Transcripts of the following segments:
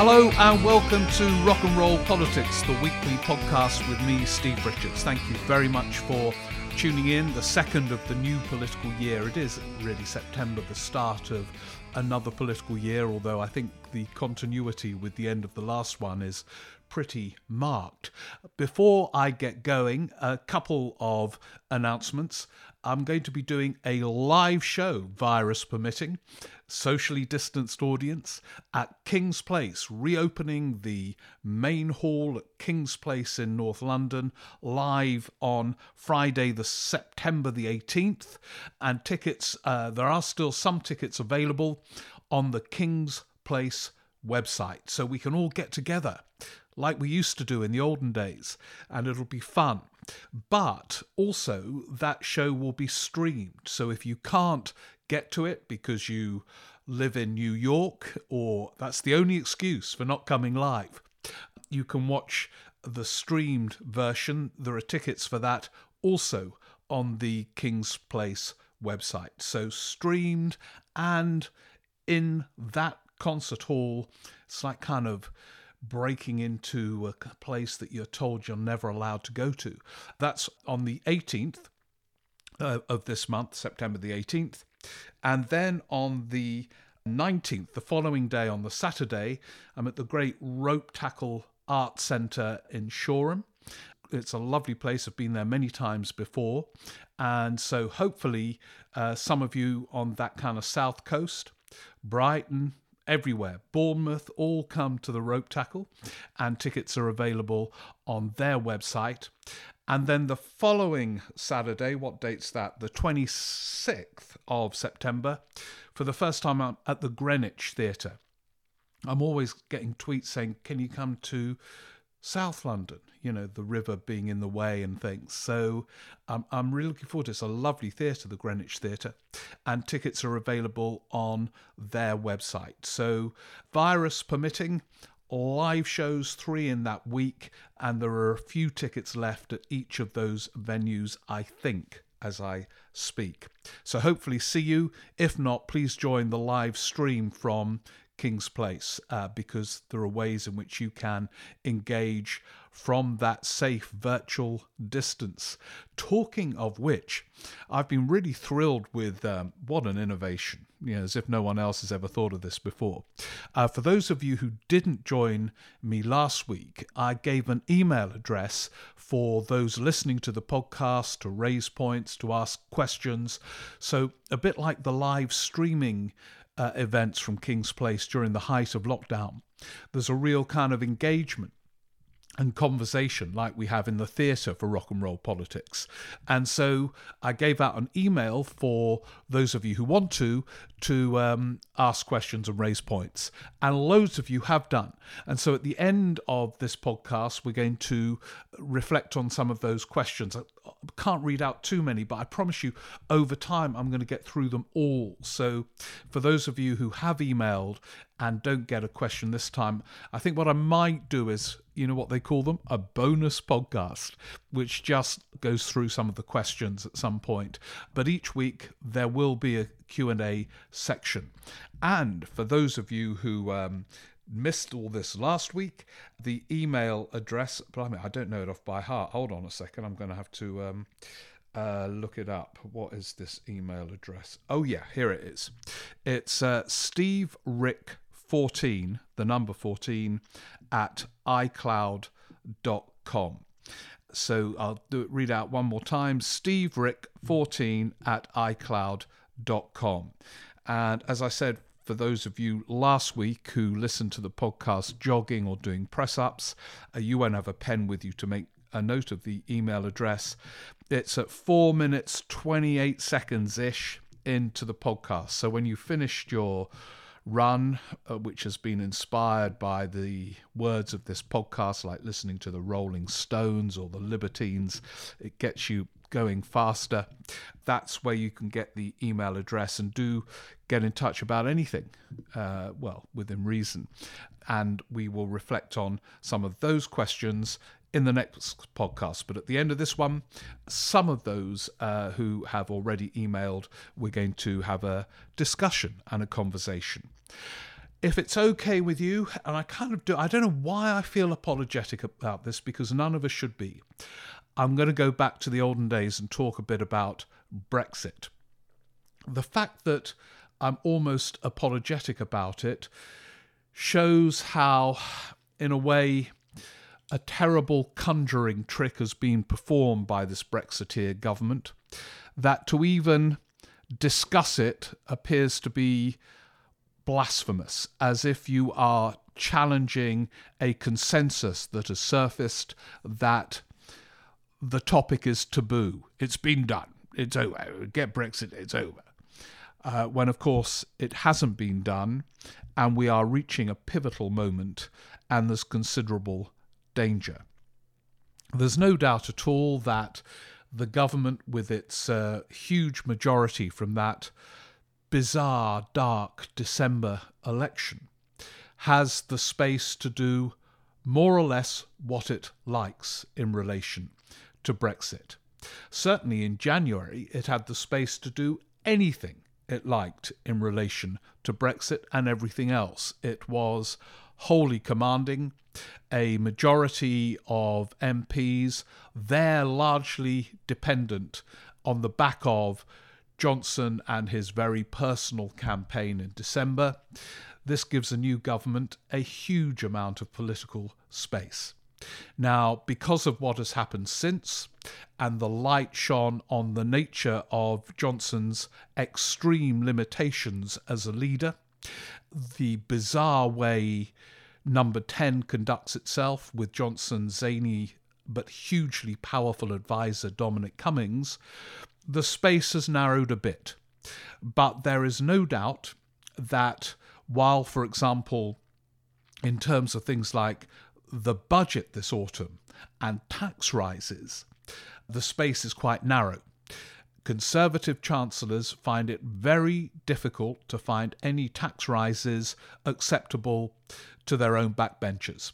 Hello and welcome to Rock and Roll Politics, the weekly podcast with me, Steve Richards. Thank you very much for tuning in. The second of the new political year. It is really September, the start of another political year, although I think the continuity with the end of the last one is pretty marked. Before I get going, a couple of announcements. I'm going to be doing a live show, virus permitting, socially distanced audience at King's Place, reopening the main hall at King's Place in North London, live on Friday, the September the 18th. And tickets, uh, there are still some tickets available on the King's Place website, so we can all get together like we used to do in the olden days, and it'll be fun. But also, that show will be streamed. So if you can't get to it because you live in New York, or that's the only excuse for not coming live, you can watch the streamed version. There are tickets for that also on the King's Place website. So streamed and in that concert hall, it's like kind of breaking into a place that you're told you're never allowed to go to. That's on the 18th uh, of this month, September the 18th. And then on the 19th, the following day, on the Saturday, I'm at the Great Ropetackle Art Centre in Shoreham. It's a lovely place. I've been there many times before. And so hopefully, uh, some of you on that kind of south coast, Brighton, everywhere. Bournemouth all come to the Ropetackle, and tickets are available on their website. And then the following Saturday, what date's that? The 26th of September, for the first time I'm at the Greenwich Theatre. I'm always getting tweets saying, Can you come to South London, you know, the river being in the way and things. So um, I'm really looking forward to it. It's a lovely theatre, the Greenwich Theatre, and tickets are available on their website. So, virus permitting, live shows, three in that week, and there are a few tickets left at each of those venues, I think as I speak. So hopefully see you. If not, please join the live stream from King's Place uh, because there are ways in which you can engage from that safe virtual distance. Talking of which, I've been really thrilled with um, what an innovation, you know, as if no one else has ever thought of this before. Uh, for those of you who didn't join me last week, I gave an email address for those listening to the podcast to raise points, to ask questions. So, a bit like the live streaming uh, events from King's Place during the height of lockdown. There's a real kind of engagement and conversation like we have in the theatre for rock and roll politics. And so I gave out an email for those of you who want to to um, ask questions and raise points. And loads of you have done. And so at the end of this podcast, we're going to reflect on some of those questions. I can't read out too many, but I promise you over time I'm going to get through them all. So for those of you who have emailed and don't get a question this time, I think what I might do is, you know what they call them? A bonus podcast, which just goes through some of the questions at some point. But each week there will be a Q&A section. And for those of you who um, missed all this last week, the email address, blimey, I don't know it off by heart. Hold on a second, I'm going to have to um, uh, look it up. What is this email address? Oh, yeah, here it is. It's uh, Steve Rick 14, the number 14, at iCloud.com. So I'll do it, read out one more time Steve Rick 14 at iCloud.com. And as I said, for those of you last week who listened to the podcast jogging or doing press ups, uh, you won't have a pen with you to make a note of the email address. It's at four minutes, 28 seconds ish into the podcast. So when you finished your run, uh, which has been inspired by the words of this podcast, like listening to the Rolling Stones or the Libertines. It gets you going faster. That's where you can get the email address and do get in touch about anything, uh, well, within reason. And we will reflect on some of those questions in the next podcast. But at the end of this one, some of those uh, who have already emailed, we're going to have a discussion and a conversation. If it's okay with you, and I kind of do, I don't know why I feel apologetic about this because none of us should be. I'm going to go back to the olden days and talk a bit about Brexit. The fact that I'm almost apologetic about it shows how, in a way, a terrible conjuring trick has been performed by this Brexiteer government, that to even discuss it appears to be blasphemous, as if you are challenging a consensus that has surfaced that the topic is taboo. It's been done. It's over. Get Brexit, it's over. Uh, when, of course, it hasn't been done, and we are reaching a pivotal moment, and there's considerable danger. There's no doubt at all that the government, with its uh, huge majority from that bizarre, dark December election has the space to do more or less what it likes in relation to Brexit. Certainly in January, it had the space to do anything it liked in relation to Brexit and everything else. It was wholly commanding. A majority of MPs, they're largely dependent on the back of Johnson and his very personal campaign in December. This gives a new government a huge amount of political space. Now, because of what has happened since, and the light shone on the nature of Johnson's extreme limitations as a leader, the bizarre way Number 10 conducts itself with Johnson's zany but hugely powerful advisor Dominic Cummings, the space has narrowed a bit. But there is no doubt that while, for example, in terms of things like the budget this autumn and tax rises, the space is quite narrow. Conservative chancellors find it very difficult to find any tax rises acceptable to their own backbenchers.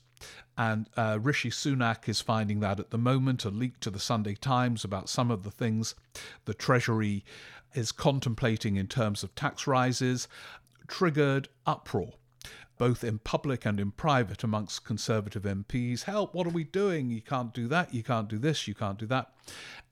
And uh, Rishi Sunak is finding that at the moment. A leak to the Sunday Times about some of the things the Treasury is contemplating in terms of tax rises triggered uproar, both in public and in private, amongst Conservative MPs. Help, what are we doing? You can't do that, you can't do this, you can't do that.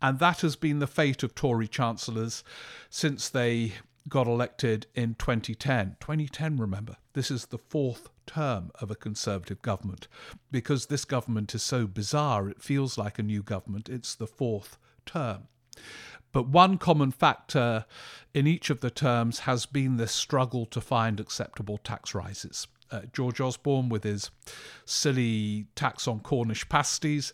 And that has been the fate of Tory chancellors since they got elected in 2010. 2010, remember, this is the fourth term of a Conservative government. Because this government is so bizarre, it feels like a new government. It's the fourth term. But one common factor in each of the terms has been this struggle to find acceptable tax rises uh, George Osborne, with his silly tax on Cornish pasties,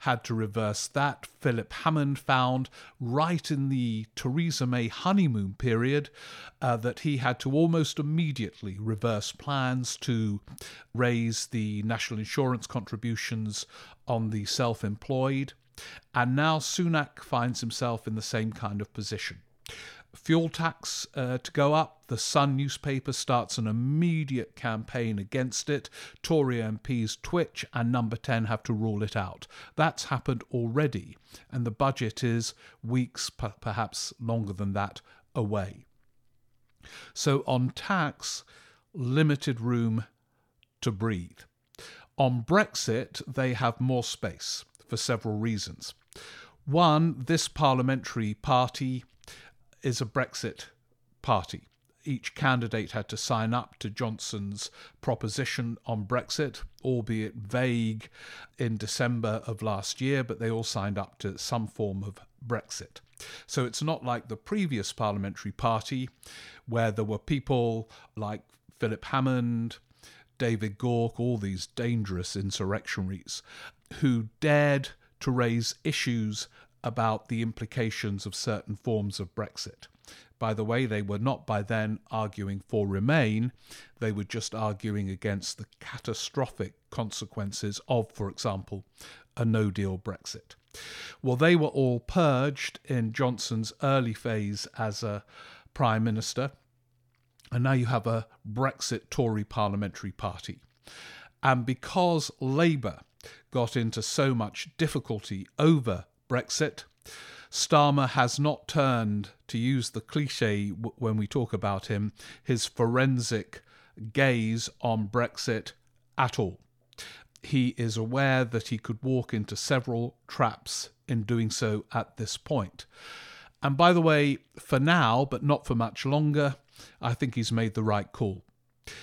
had to reverse that. Philip Hammond found right in the Theresa May honeymoon period uh, that he had to almost immediately reverse plans to raise the national insurance contributions on the self employed. And now Sunak finds himself in the same kind of position fuel tax uh, to go up. The Sun newspaper starts an immediate campaign against it. Tory MPs twitch, and Number 10 have to rule it out. That's happened already, and the budget is weeks, perhaps longer than that, away. So on tax, limited room to breathe. On Brexit, they have more space for several reasons. One, this parliamentary party is a Brexit party. Each candidate had to sign up to Johnson's proposition on Brexit, albeit vague in December of last year, but they all signed up to some form of Brexit. So it's not like the previous parliamentary party, where there were people like Philip Hammond, David Gauke, all these dangerous insurrectionaries, who dared to raise issues about the implications of certain forms of Brexit. By the way, they were not by then arguing for Remain, they were just arguing against the catastrophic consequences of, for example, a no deal Brexit. Well, they were all purged in Johnson's early phase as a Prime Minister, and now you have a Brexit Tory parliamentary party. And because Labour got into so much difficulty over Brexit. Starmer has not turned, to use the cliche when we talk about him, his forensic gaze on Brexit at all. He is aware that he could walk into several traps in doing so at this point. And by the way, for now, but not for much longer, I think he's made the right call.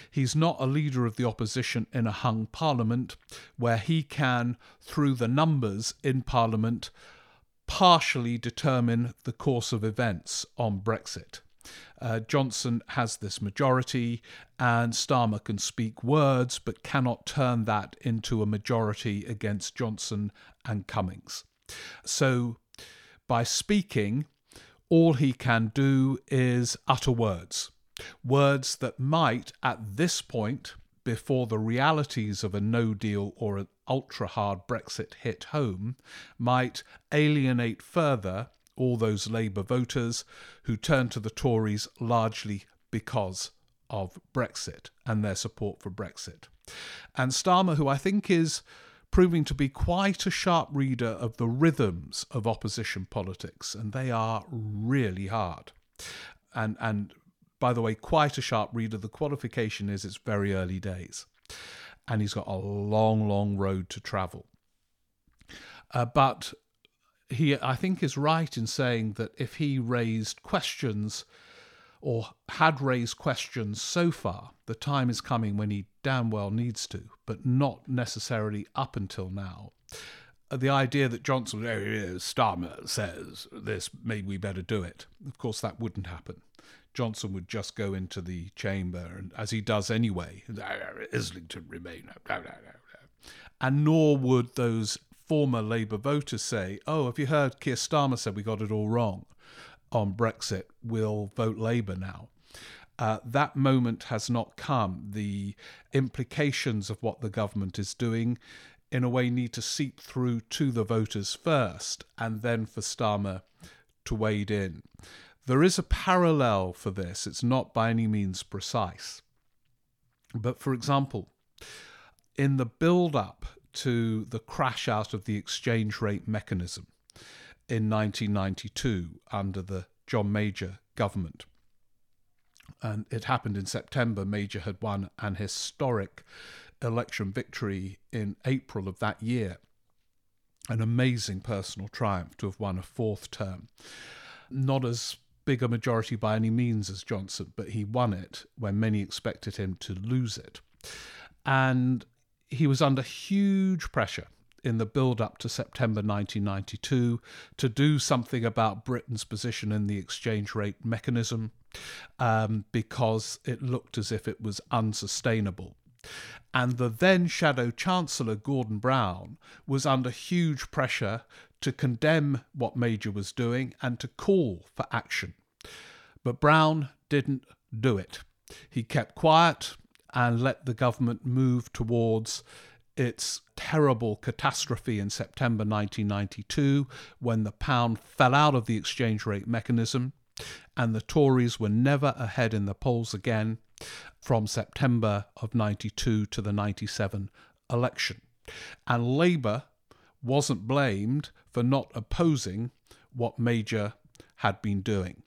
He's not a leader of the opposition in a hung parliament where he can, through the numbers in parliament, partially determine the course of events on Brexit. Uh, Johnson has this majority, and Starmer can speak words but cannot turn that into a majority against Johnson and Cummings. So, by speaking, all he can do is utter words. Words that might, at this point, before the realities of a no deal or an ultra hard Brexit hit home, might alienate further all those Labour voters who turned to the Tories largely because of Brexit and their support for Brexit. And Starmer, who I think is proving to be quite a sharp reader of the rhythms of opposition politics, and they are really hard. And and by the way, quite a sharp reader. The qualification is it's very early days, and he's got a long, long road to travel. Uh, but he, I think, is right in saying that if he raised questions or had raised questions so far, the time is coming when he damn well needs to, but not necessarily up until now. Uh, the idea that Johnson, oh, Starmer says this, maybe we better do it. Of course, that wouldn't happen. Johnson would just go into the chamber, and as he does anyway, Islington remain. And nor would those former Labour voters say, "Oh, have you heard Keir Starmer said we got it all wrong on Brexit? We'll vote Labour now." Uh, that moment has not come. The implications of what the government is doing, in a way, need to seep through to the voters first, and then for Starmer to wade in. There is a parallel for this. It's not by any means precise. But for example, in the build up to the crash out of the exchange rate mechanism in 1992 under the John Major government, and it happened in September. Major had won an historic election victory in April of that year. An amazing personal triumph to have won a fourth term. Not as big a majority by any means as Johnson, but he won it when many expected him to lose it. And he was under huge pressure in the build up to September 1992 to do something about Britain's position in the exchange rate mechanism um, because it looked as if it was unsustainable. And the then Shadow Chancellor, Gordon Brown, was under huge pressure to condemn what Major was doing and to call for action. But Brown didn't do it. He kept quiet and let the government move towards its terrible catastrophe in September 1992 when the pound fell out of the exchange rate mechanism and the Tories were never ahead in the polls again from September of 92 to the 97 election. And Labour wasn't blamed for not opposing what Major had been doing.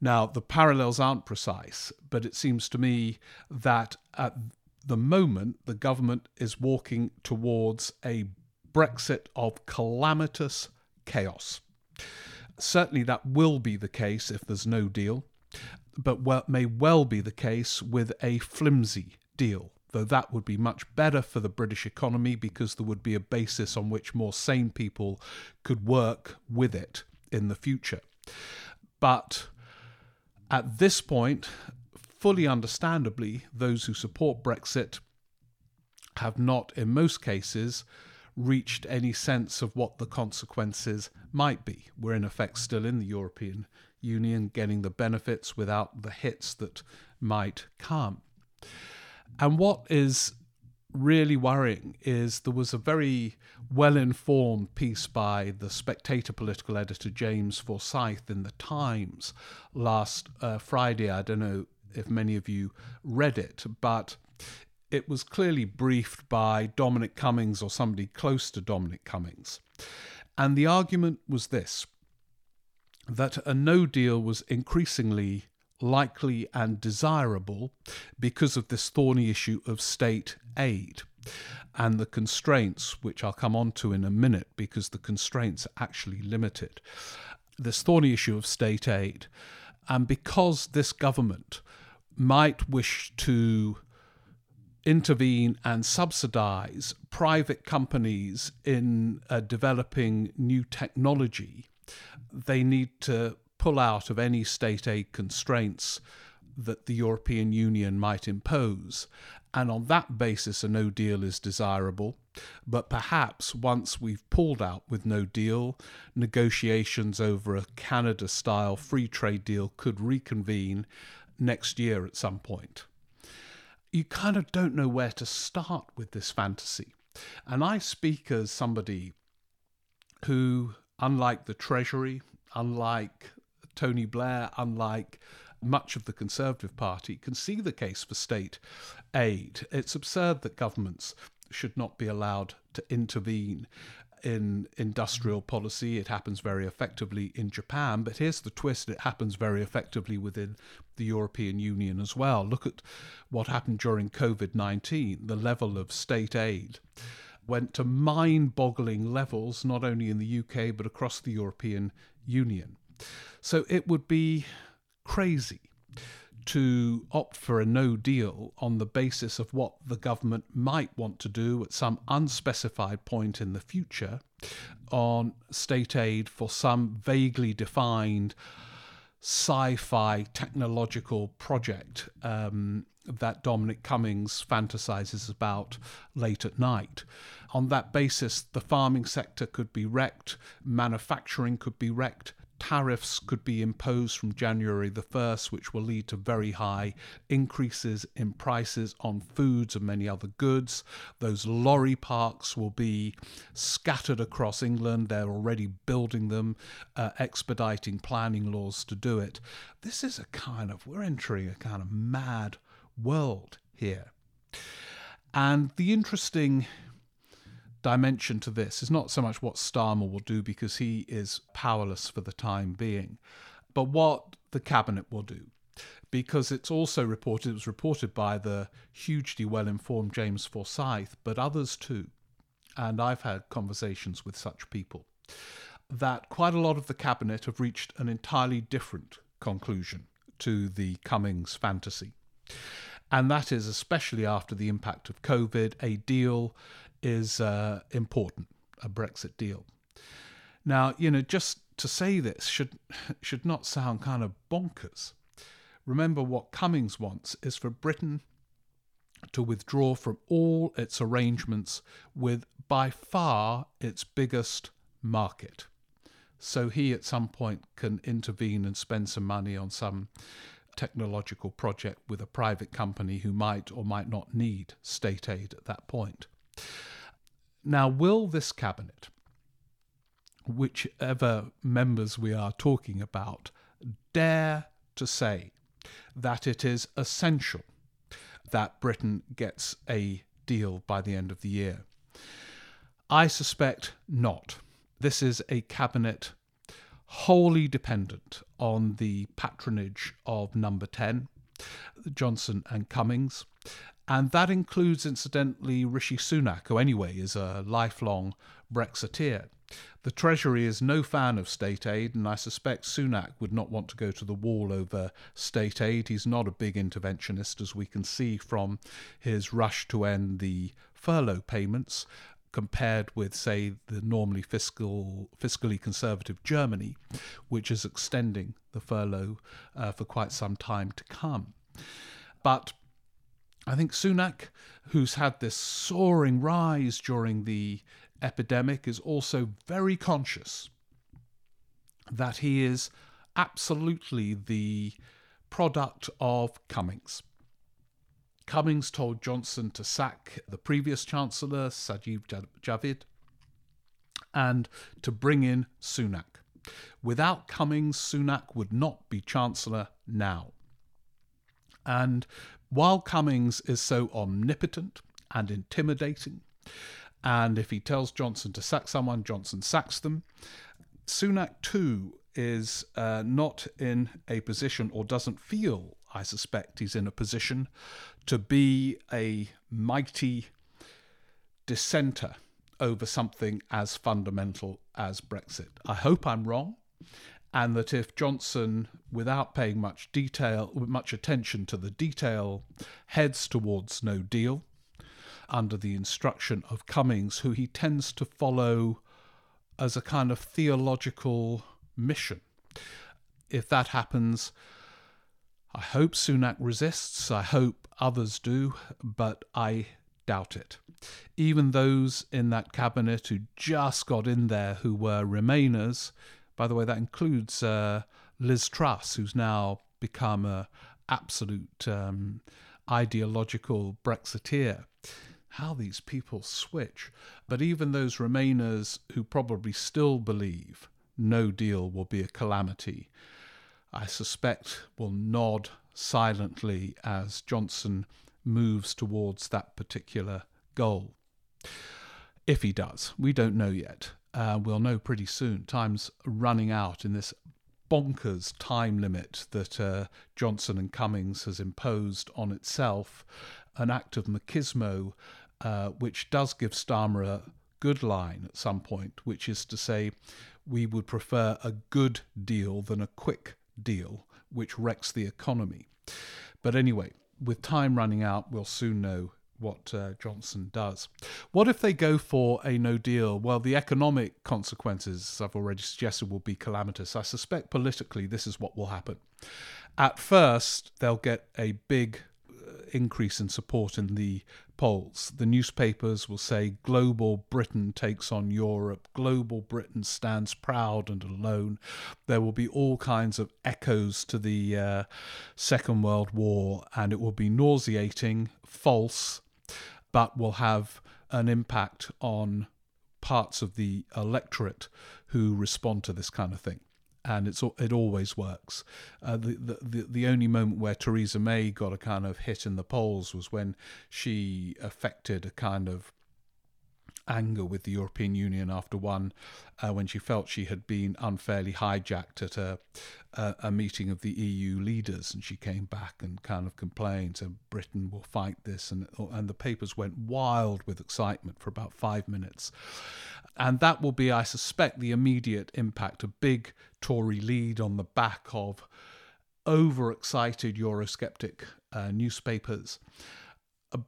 Now, the parallels aren't precise, but it seems to me that at the moment the government is walking towards a Brexit of calamitous chaos. Certainly, that will be the case if there's no deal, but well, may well be the case with a flimsy deal, though that would be much better for the British economy because there would be a basis on which more sane people could work with it in the future. But at this point, fully understandably, those who support Brexit have not, in most cases, reached any sense of what the consequences might be. We're in effect still in the European Union, getting the benefits without the hits that might come. And what is really worrying is there was a very well informed piece by the Spectator political editor James Forsyth in the Times last uh, Friday. I don't know if many of you read it, but it was clearly briefed by Dominic Cummings or somebody close to Dominic Cummings. And the argument was this that a no deal was increasingly likely and desirable because of this thorny issue of state aid and the constraints, which I'll come on to in a minute because the constraints are actually limited. This thorny issue of state aid, and because this government might wish to intervene and subsidize private companies in uh, developing new technology, they need to pull out of any state aid constraints that the European Union might impose. And on that basis, a no deal is desirable. But perhaps once we've pulled out with no deal, negotiations over a Canada style free trade deal could reconvene next year at some point. You kind of don't know where to start with this fantasy. And I speak as somebody who, unlike the Treasury, unlike Tony Blair, unlike much of the Conservative Party, can see the case for state aid. It's absurd that governments should not be allowed to intervene in industrial policy. It happens very effectively in Japan, but here's the twist it happens very effectively within the European Union as well. Look at what happened during COVID 19. The level of state aid went to mind boggling levels, not only in the UK, but across the European Union. So it would be crazy to opt for a no deal on the basis of what the government might want to do at some unspecified point in the future on state aid for some vaguely defined sci fi technological project um, that Dominic Cummings fantasizes about late at night. On that basis, the farming sector could be wrecked, manufacturing could be wrecked, tariffs could be imposed from January the 1st, which will lead to very high increases in prices on foods and many other goods. Those lorry parks will be scattered across England. They're already building them, uh, expediting planning laws to do it. This is a kind of, we're entering a kind of mad world here. And the interesting dimension to this is not so much what Starmer will do because he is powerless for the time being, but what the cabinet will do. Because it's also reported, it was reported by the hugely well informed James Forsyth, but others too. And I've had conversations with such people that quite a lot of the cabinet have reached an entirely different conclusion to the Cummings fantasy. And that is especially after the impact of COVID, a deal is uh, important, a Brexit deal. Now, you know, just to say this should should not sound kind of bonkers. Remember what Cummings wants is for Britain to withdraw from all its arrangements with by far its biggest market. So he at some point can intervene and spend some money on some technological project with a private company who might or might not need state aid at that point. Now, will this cabinet, whichever members we are talking about, dare to say that it is essential that Britain gets a deal by the end of the year? I suspect not. This is a cabinet wholly dependent on the patronage of Number 10, Johnson and Cummings, and that includes, incidentally, Rishi Sunak, who anyway is a lifelong Brexiteer. The Treasury is no fan of state aid, and I suspect Sunak would not want to go to the wall over state aid. He's not a big interventionist, as we can see from his rush to end the furlough payments, compared with, say, the normally fiscal, fiscally conservative Germany, which is extending the furlough uh, for quite some time to come. But I think Sunak, who's had this soaring rise during the epidemic, is also very conscious that he is absolutely the product of Cummings. Cummings told Johnson to sack the previous Chancellor, Sajid Javid, and to bring in Sunak. Without Cummings, Sunak would not be Chancellor now. And while Cummings is so omnipotent and intimidating, and if he tells Johnson to sack someone, Johnson sacks them, Sunak, too, is uh, not in a position or doesn't feel, I suspect, he's in a position to be a mighty dissenter over something as fundamental as Brexit. I hope I'm wrong, and that if Johnson, without paying much detail, much attention to the detail, heads towards no deal under the instruction of Cummings, who he tends to follow as a kind of theological mission. If that happens, I hope Sunak resists, I hope others do, but I doubt it. Even those in that cabinet who just got in there who were Remainers, by the way, that includes uh, Liz Truss, who's now become an absolute um, ideological Brexiteer. How these people switch. But even those Remainers who probably still believe no deal will be a calamity, I suspect will nod silently as Johnson moves towards that particular goal. If he does, we don't know yet. Uh, we'll know pretty soon. Time's running out in this bonkers time limit that uh, Johnson and Cummings has imposed on itself, an act of machismo uh, which does give Starmer a good line at some point, which is to say, we would prefer a good deal than a quick deal, which wrecks the economy. But anyway, with time running out, we'll soon know what uh, Johnson does. What if they go for a no deal? Well, the economic consequences, as I've already suggested, will be calamitous. I suspect politically this is what will happen. At first, they'll get a big increase in support in the polls. The newspapers will say global Britain takes on Europe, global Britain stands proud and alone. There will be all kinds of echoes to the uh, Second World War, and it will be nauseating, false, but will have an impact on parts of the electorate who respond to this kind of thing and it's it always works. Uh, the, the the only moment where Theresa May got a kind of hit in the polls was when she affected a kind of anger with the European Union after one, uh, when she felt she had been unfairly hijacked at a, a, a meeting of the EU leaders, and she came back and kind of complained, "So Britain will fight this," and and the papers went wild with excitement for about five minutes, and that will be, I suspect, the immediate impact. A big Tory lead on the back of overexcited Eurosceptic uh, newspapers,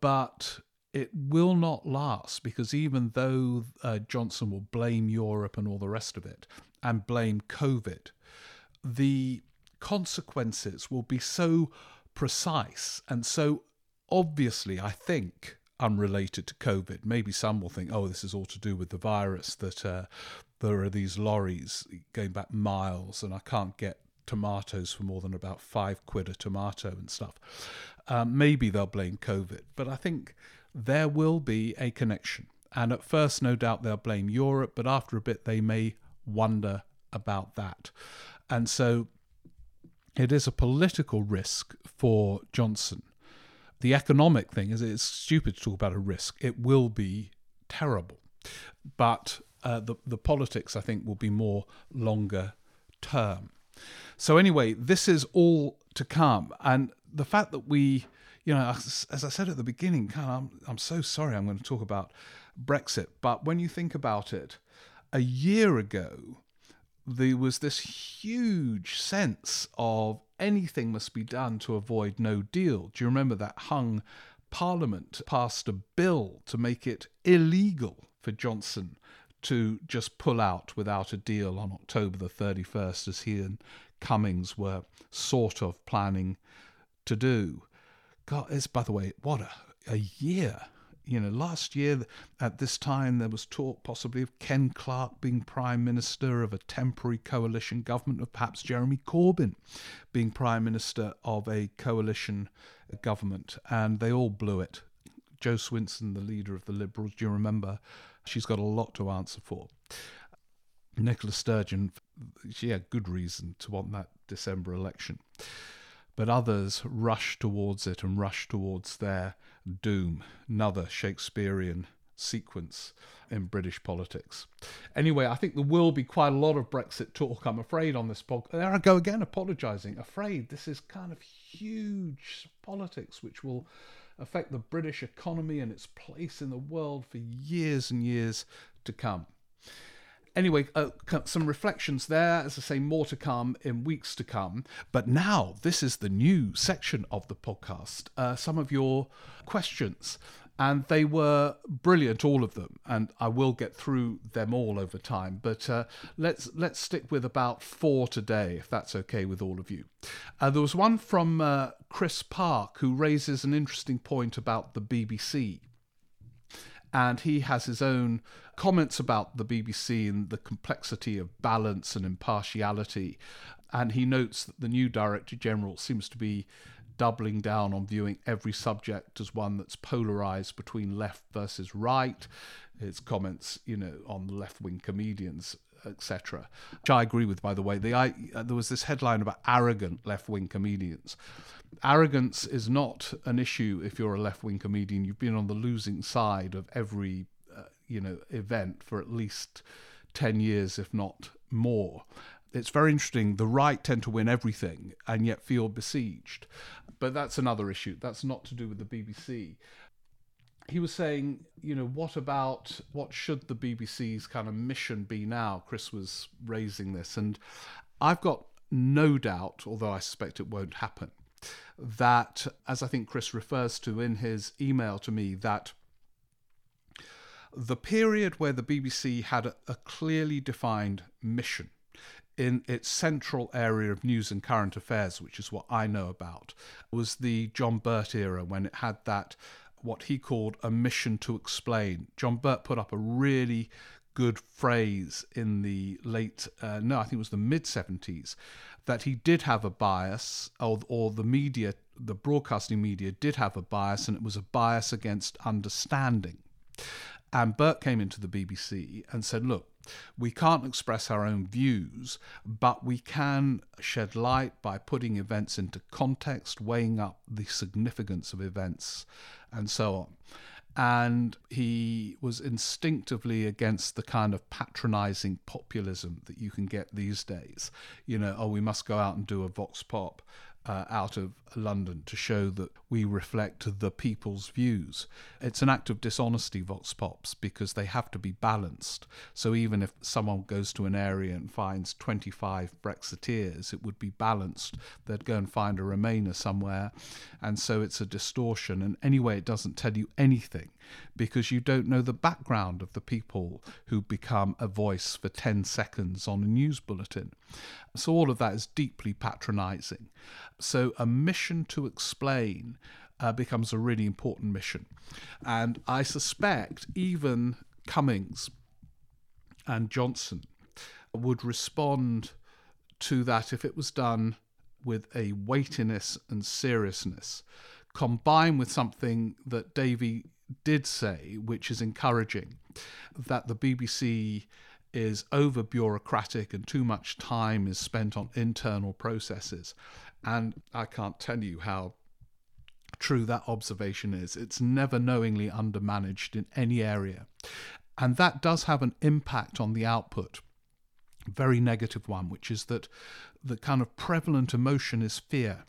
but it will not last because even though uh, Johnson will blame Europe and all the rest of it and blame COVID, the consequences will be so precise and so obviously, I think, unrelated to COVID. Maybe some will think, oh, this is all to do with the virus, that uh, there are these lorries going back miles and I can't get tomatoes for more than about five quid a tomato and stuff. Um, maybe they'll blame COVID, but I think there will be a connection. And at first, no doubt they'll blame Europe, but after a bit, they may wonder about that. And so it is a political risk for Johnson. The economic thing is it's stupid to talk about a risk. It will be terrible. But uh, the, the politics, I think, will be more longer term. So, anyway, this is all to come. And the fact that we you know, as, as I said at the beginning, of, I'm, I'm so sorry I'm going to talk about Brexit, but when you think about it, a year ago, there was this huge sense of anything must be done to avoid no deal. Do you remember that hung Parliament passed a bill to make it illegal for Johnson to just pull out without a deal on October the 31st, as he and Cummings were sort of planning to do. God, it's by the way, what a, a year. You know, last year at this time there was talk possibly of Ken Clarke being prime minister of a temporary coalition government, of perhaps Jeremy Corbyn being prime minister of a coalition uh, government, and they all blew it. Jo Swinson, the leader of the Liberals, do you remember? She's got a lot to answer for. Nicola Sturgeon, she had good reason to want that December election but others rush towards it and rush towards their doom. Another Shakespearean sequence in British politics. Anyway, I think there will be quite a lot of Brexit talk, I'm afraid, on this podcast. There I go again, apologising. Afraid this is kind of huge politics which will affect the British economy and its place in the world for years and years to come. Anyway, uh, some reflections there. As I say, more to come in weeks to come. But now, this is the new section of the podcast. Uh, some of your questions and they were brilliant, all of them. And I will get through them all over time. But uh, let's let's stick with about four today, if that's okay with all of you. Uh, there was one from uh, Chris Park who raises an interesting point about the BBC. And he has his own comments about the BBC and the complexity of balance and impartiality. And he notes that the new Director General seems to be doubling down on viewing every subject as one that's polarized between left versus right. His comments, you know, on left wing comedians, etc., which I agree with, by the way. The, I, uh, there was this headline about arrogant left wing comedians. Arrogance is not an issue if you're a left wing comedian. You've been on the losing side of every, uh, you know, event for at least 10 years, if not more it's very interesting. The right tend to win everything and yet feel besieged. But that's another issue. That's not to do with the BBC. He was saying, you know, what about what should the BBC's kind of mission be now? Chris was raising this, and I've got no doubt, although I suspect it won't happen, that, as I think Chris refers to in his email to me, that the period where the BBC had a, a clearly defined mission in its central area of news and current affairs, which is what I know about, was the John Birt era when it had that, what he called a mission to explain. John Birt put up a really good phrase in the late, uh, no, I think it was the mid 70s, that he did have a bias, or, or the media, the broadcasting media did have a bias, and it was a bias against understanding. And Birt came into the BBC and said, look, we can't express our own views, but we can shed light by putting events into context, weighing up the significance of events, and so on. And he was instinctively against the kind of patronizing populism that you can get these days. You know, oh, we must go out and do a vox pop uh, out of London to show that we reflect the people's views. It's an act of dishonesty, Vox Pops, because they have to be balanced. So even if someone goes to an area and finds 25 Brexiteers, it would be balanced. They'd go and find a Remainer somewhere. And so it's a distortion. And anyway, it doesn't tell you anything because you don't know the background of the people who become a voice for 10 seconds on a news bulletin. So all of that is deeply patronizing. So a mission to explain uh, becomes a really important mission. And I suspect even Cummings and Johnson would respond to that if it was done with a weightiness and seriousness, combined with something that Davie did say, which is encouraging, that the BBC is over bureaucratic and too much time is spent on internal processes. And I can't tell you how true that observation is. It's never knowingly undermanaged in any area. And that does have an impact on the output, very negative one, which is that the kind of prevalent emotion is fear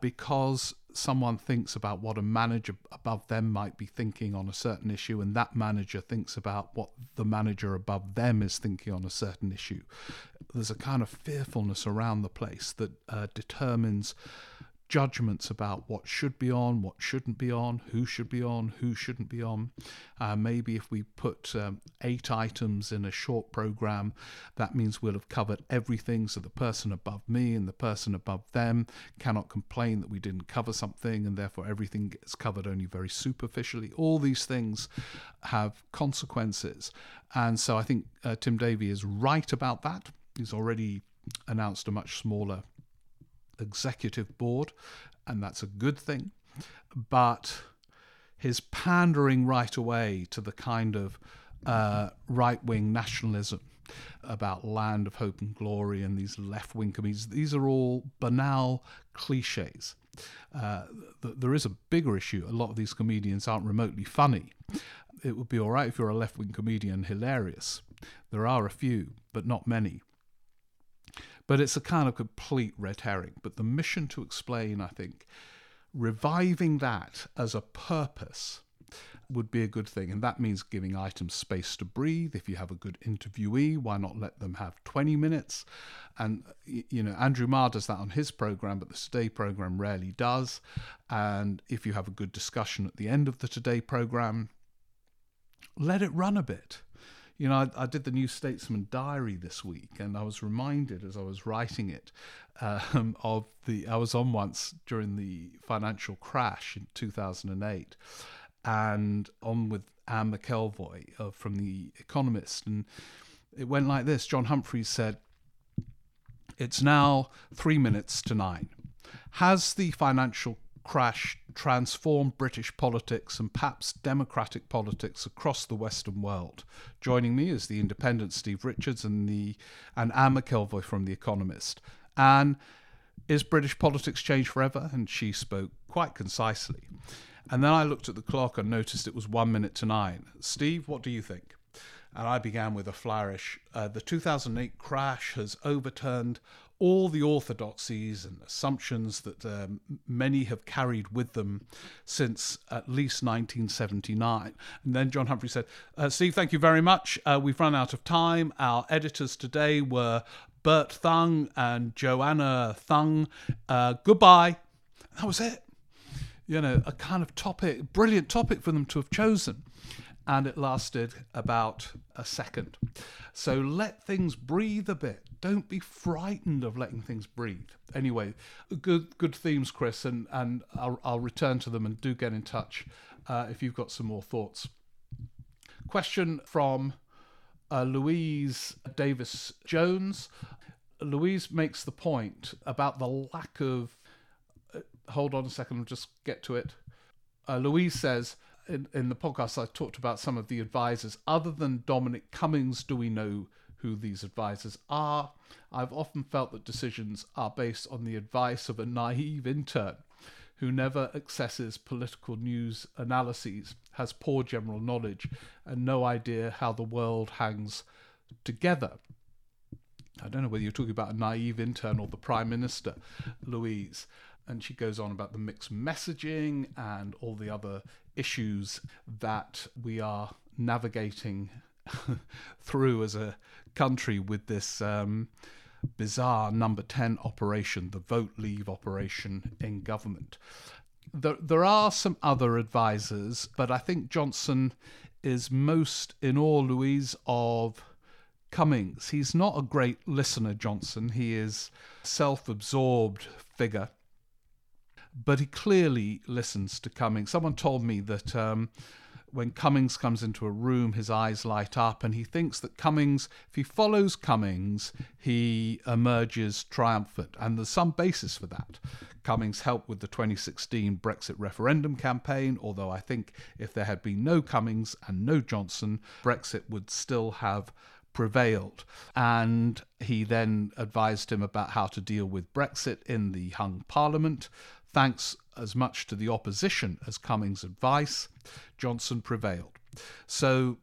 because someone thinks about what a manager above them might be thinking on a certain issue, and that manager thinks about what the manager above them is thinking on a certain issue. There's a kind of fearfulness around the place that uh, determines judgments about what should be on, what shouldn't be on, who should be on, who shouldn't be on. Uh, maybe if we put um, eight items in a short program, that means we'll have covered everything. So the person above me and the person above them cannot complain that we didn't cover something, and therefore everything gets covered only very superficially. All these things have consequences. And so I think uh, Tim Davie is right about that. He's already announced a much smaller executive board, and that's a good thing. But his pandering right away to the kind of uh, right wing nationalism about land of hope and glory and these left wing comedies, these are all banal cliches. Uh, th- there is a bigger issue. A lot of these comedians aren't remotely funny. it would be all right if you're a left wing comedian, hilarious. There are a few, but not many. But it's a kind of complete red herring. But the mission to explain, I think, reviving that as a purpose would be a good thing. And that means giving items space to breathe. If you have a good interviewee, why not let them have 20 minutes? And, you know, Andrew Marr does that on his program, but the Today program rarely does. And if you have a good discussion at the end of the Today program, let it run a bit. You know, I, I, did the New Statesman diary this week, and I was reminded as I was writing it um, of the. I was on once during the financial crash in 2008, and on with Anne McElvoy uh, from The Economist. And it went like this John Humphrys said, It's now three minutes to nine. Has the financial crash transformed British politics and perhaps democratic politics across the Western world? Joining me is the independent Steve Richards and, the, and Anne McElvoy from The Economist. Anne, is British politics changed forever? And she spoke quite concisely. And then I looked at the clock and noticed it was one minute to nine. Steve, what do you think? And I began with a flourish. Uh, the 2008 crash has overturned all the orthodoxies and assumptions that um, many have carried with them since at least 1979. And then John Humphrey said, uh, Steve, thank you very much. Uh, we've run out of time. Our editors today were Bert Thung and Joanna Thung. Uh, goodbye. That was it you know, a kind of topic, brilliant topic for them to have chosen. And it lasted about a second. So let things breathe a bit. Don't be frightened of letting things breathe. Anyway, good good themes, Chris, and, and I'll, I'll return to them and do get in touch uh, if you've got some more thoughts. Question from uh, Louise Davis Jones. Louise makes the point about the lack of hold on a second, I'll just get to it. Uh, Louise says in, in the podcast, I talked about some of the advisors. Other than Dominic Cummings, do we know who these advisors are? I've often felt that decisions are based on the advice of a naive intern who never accesses political news analyses, has poor general knowledge, and no idea how the world hangs together. I don't know whether you're talking about a naive intern or the Prime Minister, Louise and she goes on about the mixed messaging and all the other issues that we are navigating through as a country with this um, bizarre number 10 operation, the vote leave operation in government. There, there are some other advisors, but I think Johnson is most in awe, Louise, of Cummings. He's not a great listener, Johnson. He is self-absorbed figure but he clearly listens to Cummings. Someone told me that um, when Cummings comes into a room, his eyes light up, and he thinks that Cummings, if he follows Cummings, he emerges triumphant. And there's some basis for that. Cummings helped with the 2016 Brexit referendum campaign, although I think if there had been no Cummings and no Johnson, Brexit would still have prevailed. And he then advised him about how to deal with Brexit in the hung parliament. Thanks as much to the opposition as Cummings' advice, Johnson prevailed. So,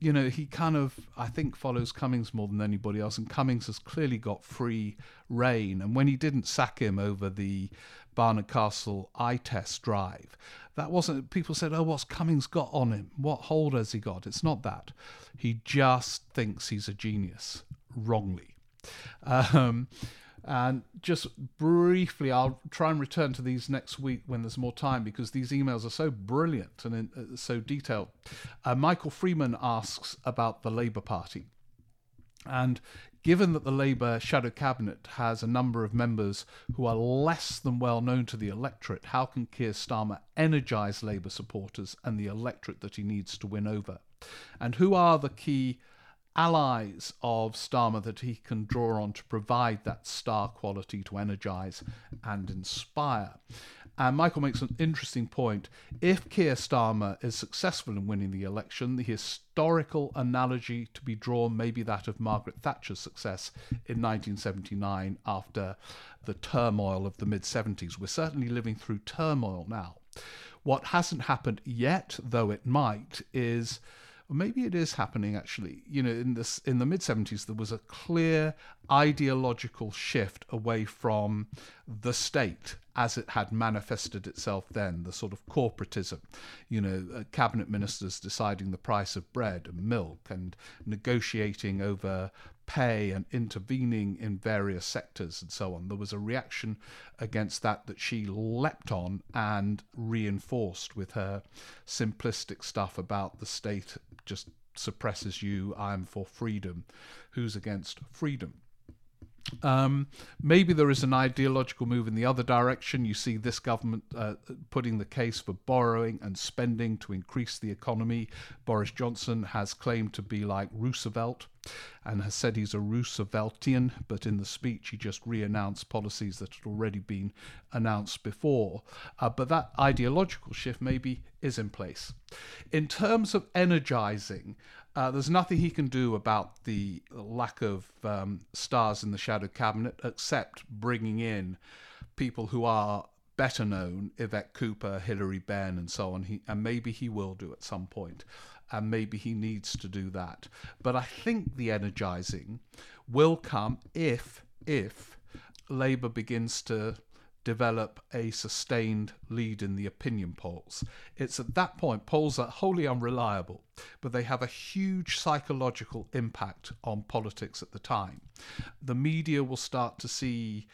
you know, he kind of, I think, follows Cummings more than anybody else, and Cummings has clearly got free rein. And when he didn't sack him over the Barnard Castle eye test drive, that wasn't, people said, oh, what's Cummings got on him? What hold has he got? It's not that. He just thinks he's a genius wrongly. Um, and just briefly, I'll try and return to these next week when there's more time because these emails are so brilliant and uh, so detailed. Uh, Michael Freeman asks about the Labour Party. And given that the Labour shadow cabinet has a number of members who are less than well known to the electorate, how can Keir Starmer energise Labour supporters and the electorate that he needs to win over? And who are the key allies of Starmer that he can draw on to provide that star quality to energize and inspire. And Michael makes an interesting point. If Keir Starmer is successful in winning the election, the historical analogy to be drawn may be that of Margaret Thatcher's success in 1979 after the turmoil of the mid 70s. We're certainly living through turmoil now. What hasn't happened yet, though it might, is maybe it is happening actually. You know, in this in the mid 70s there was a clear ideological shift away from the state as it had manifested itself then, the sort of corporatism, you know, uh, cabinet ministers deciding the price of bread and milk and negotiating over pay and intervening in various sectors and so on. There was a reaction against that that she leapt on and reinforced with her simplistic stuff about the state just suppresses you, I'm for freedom. Who's against freedom? Um, maybe there is an ideological move in the other direction. You see this government uh, putting the case for borrowing and spending to increase the economy. Boris Johnson has claimed to be like Roosevelt and has said he's a Rooseveltian, but in the speech he just re announced policies that had already been announced before. Uh, but that ideological shift maybe is in place. In terms of energizing, uh, there's nothing he can do about the lack of um, stars in the shadow cabinet except bringing in people who are better known, Yvette Cooper, Hilary Benn, and so on. He, and maybe he will do at some point, and maybe he needs to do that. But I think the energizing will come if if Labour begins to develop a sustained lead in the opinion polls. It's at that point, polls are wholly unreliable, but they have a huge psychological impact on politics at the time. The media will start to see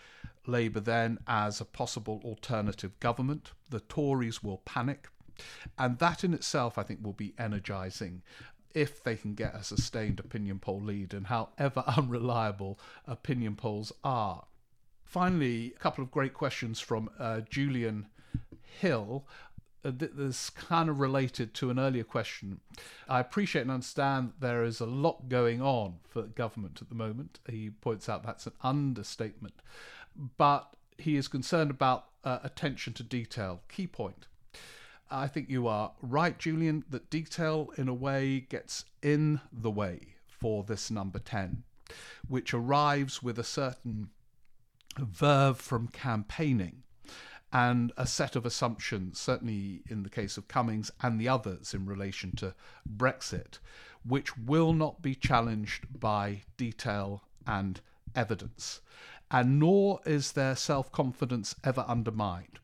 Labour then as a possible alternative government. The Tories will panic. And that in itself, I think, will be energising if they can get a sustained opinion poll lead, and however unreliable opinion polls are. Finally, a couple of great questions from uh, Julian Hill. Uh, this kind of related to an earlier question. I appreciate and understand there is a lot going on for government at the moment. He points out that's an understatement, but he is concerned about uh, attention to detail. Key point. I think you are right, Julian, that detail in a way gets in the way for this number 10, which arrives with a certain verve from campaigning and a set of assumptions, certainly in the case of Cummings and the others in relation to Brexit, which will not be challenged by detail and evidence. And nor is their self confidence ever undermined.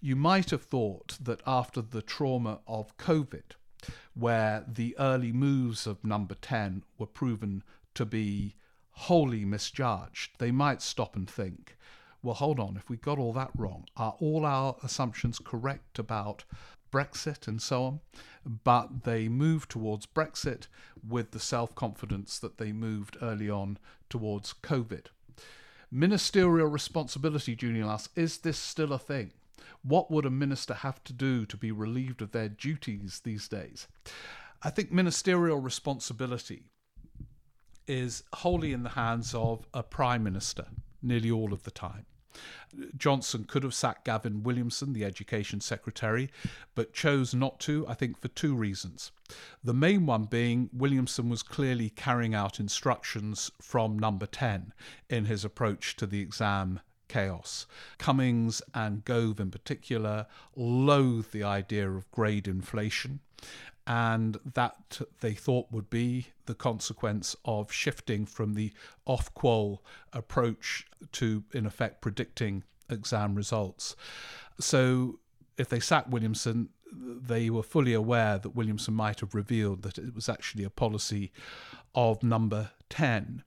You might have thought that after the trauma of COVID, where the early moves of number 10 were proven to be wholly misjudged, they might stop and think, well, hold on, if we got all that wrong, are all our assumptions correct about Brexit and so on? But they moved towards Brexit with the self confidence that they moved early on towards COVID. Ministerial responsibility, Julian asks, is this still a thing? What would a minister have to do to be relieved of their duties these days? I think ministerial responsibility is wholly in the hands of a prime minister nearly all of the time. Johnson could have sacked Gavin Williamson, the education secretary, but chose not to, I think, for two reasons. The main one being Williamson was clearly carrying out instructions from number 10 in his approach to the exam chaos. Cummings and Gove, in particular, loathed the idea of grade inflation and that they thought would be the consequence of shifting from the Ofqual approach to, in effect, predicting exam results. So, if they sacked Williamson, they were fully aware that Williamson might have revealed that it was actually a policy of number 10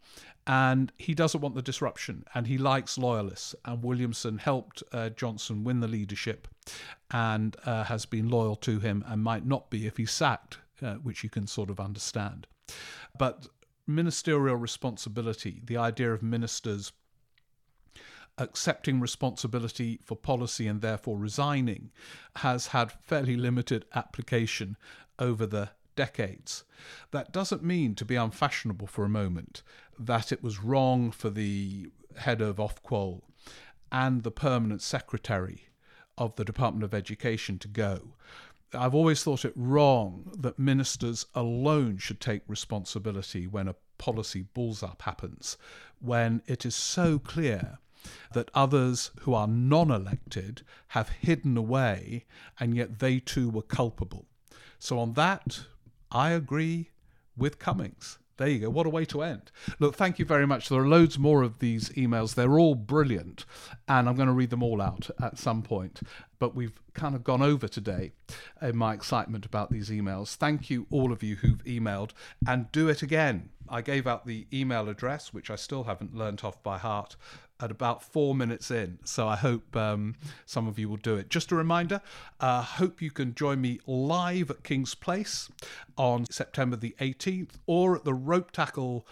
and he doesn't want the disruption and he likes loyalists. And williamson helped uh, johnson win the leadership and uh, has been loyal to him and might not be if he's sacked uh, which you can sort of understand. But ministerial responsibility the idea of ministers accepting responsibility for policy and therefore resigning has had fairly limited application over the decades. That doesn't mean, to be unfashionable for a moment, that it was wrong for the head of Ofqual and the permanent secretary of the Department of Education to go. I've always thought it wrong that ministers alone should take responsibility when a policy balls up happens, when it is so clear that others who are non elected have hidden away and yet they too were culpable. So, on that, I agree with Cummings. There you go. What a way to end. Look, thank you very much. There are loads more of these emails. They're all brilliant, and I'm going to read them all out at some point. But we've kind of gone over today in my excitement about these emails. Thank you, all of you who've emailed, and do it again. I gave out the email address, which I still haven't learnt off by heart, at about four minutes in. So I hope um, some of you will do it. Just a reminder, uh, hope you can join me live at King's Place on September the 18th or at the Ropetackle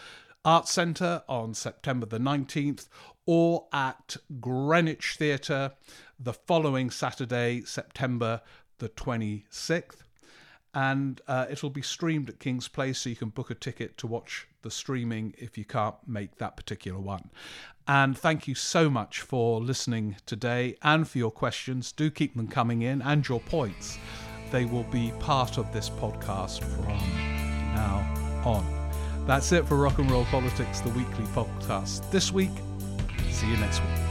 Arts Centre on September the 19th or at Greenwich Theatre the following Saturday, September the 26th and uh, it'll be streamed at King's Place, so you can book a ticket to watch the streaming if you can't make that particular one. And thank you so much for listening today and for your questions. Do keep them coming in and your points. They will be part of this podcast from now on. That's it for Rock and Roll Politics, the weekly podcast this week. See you next week.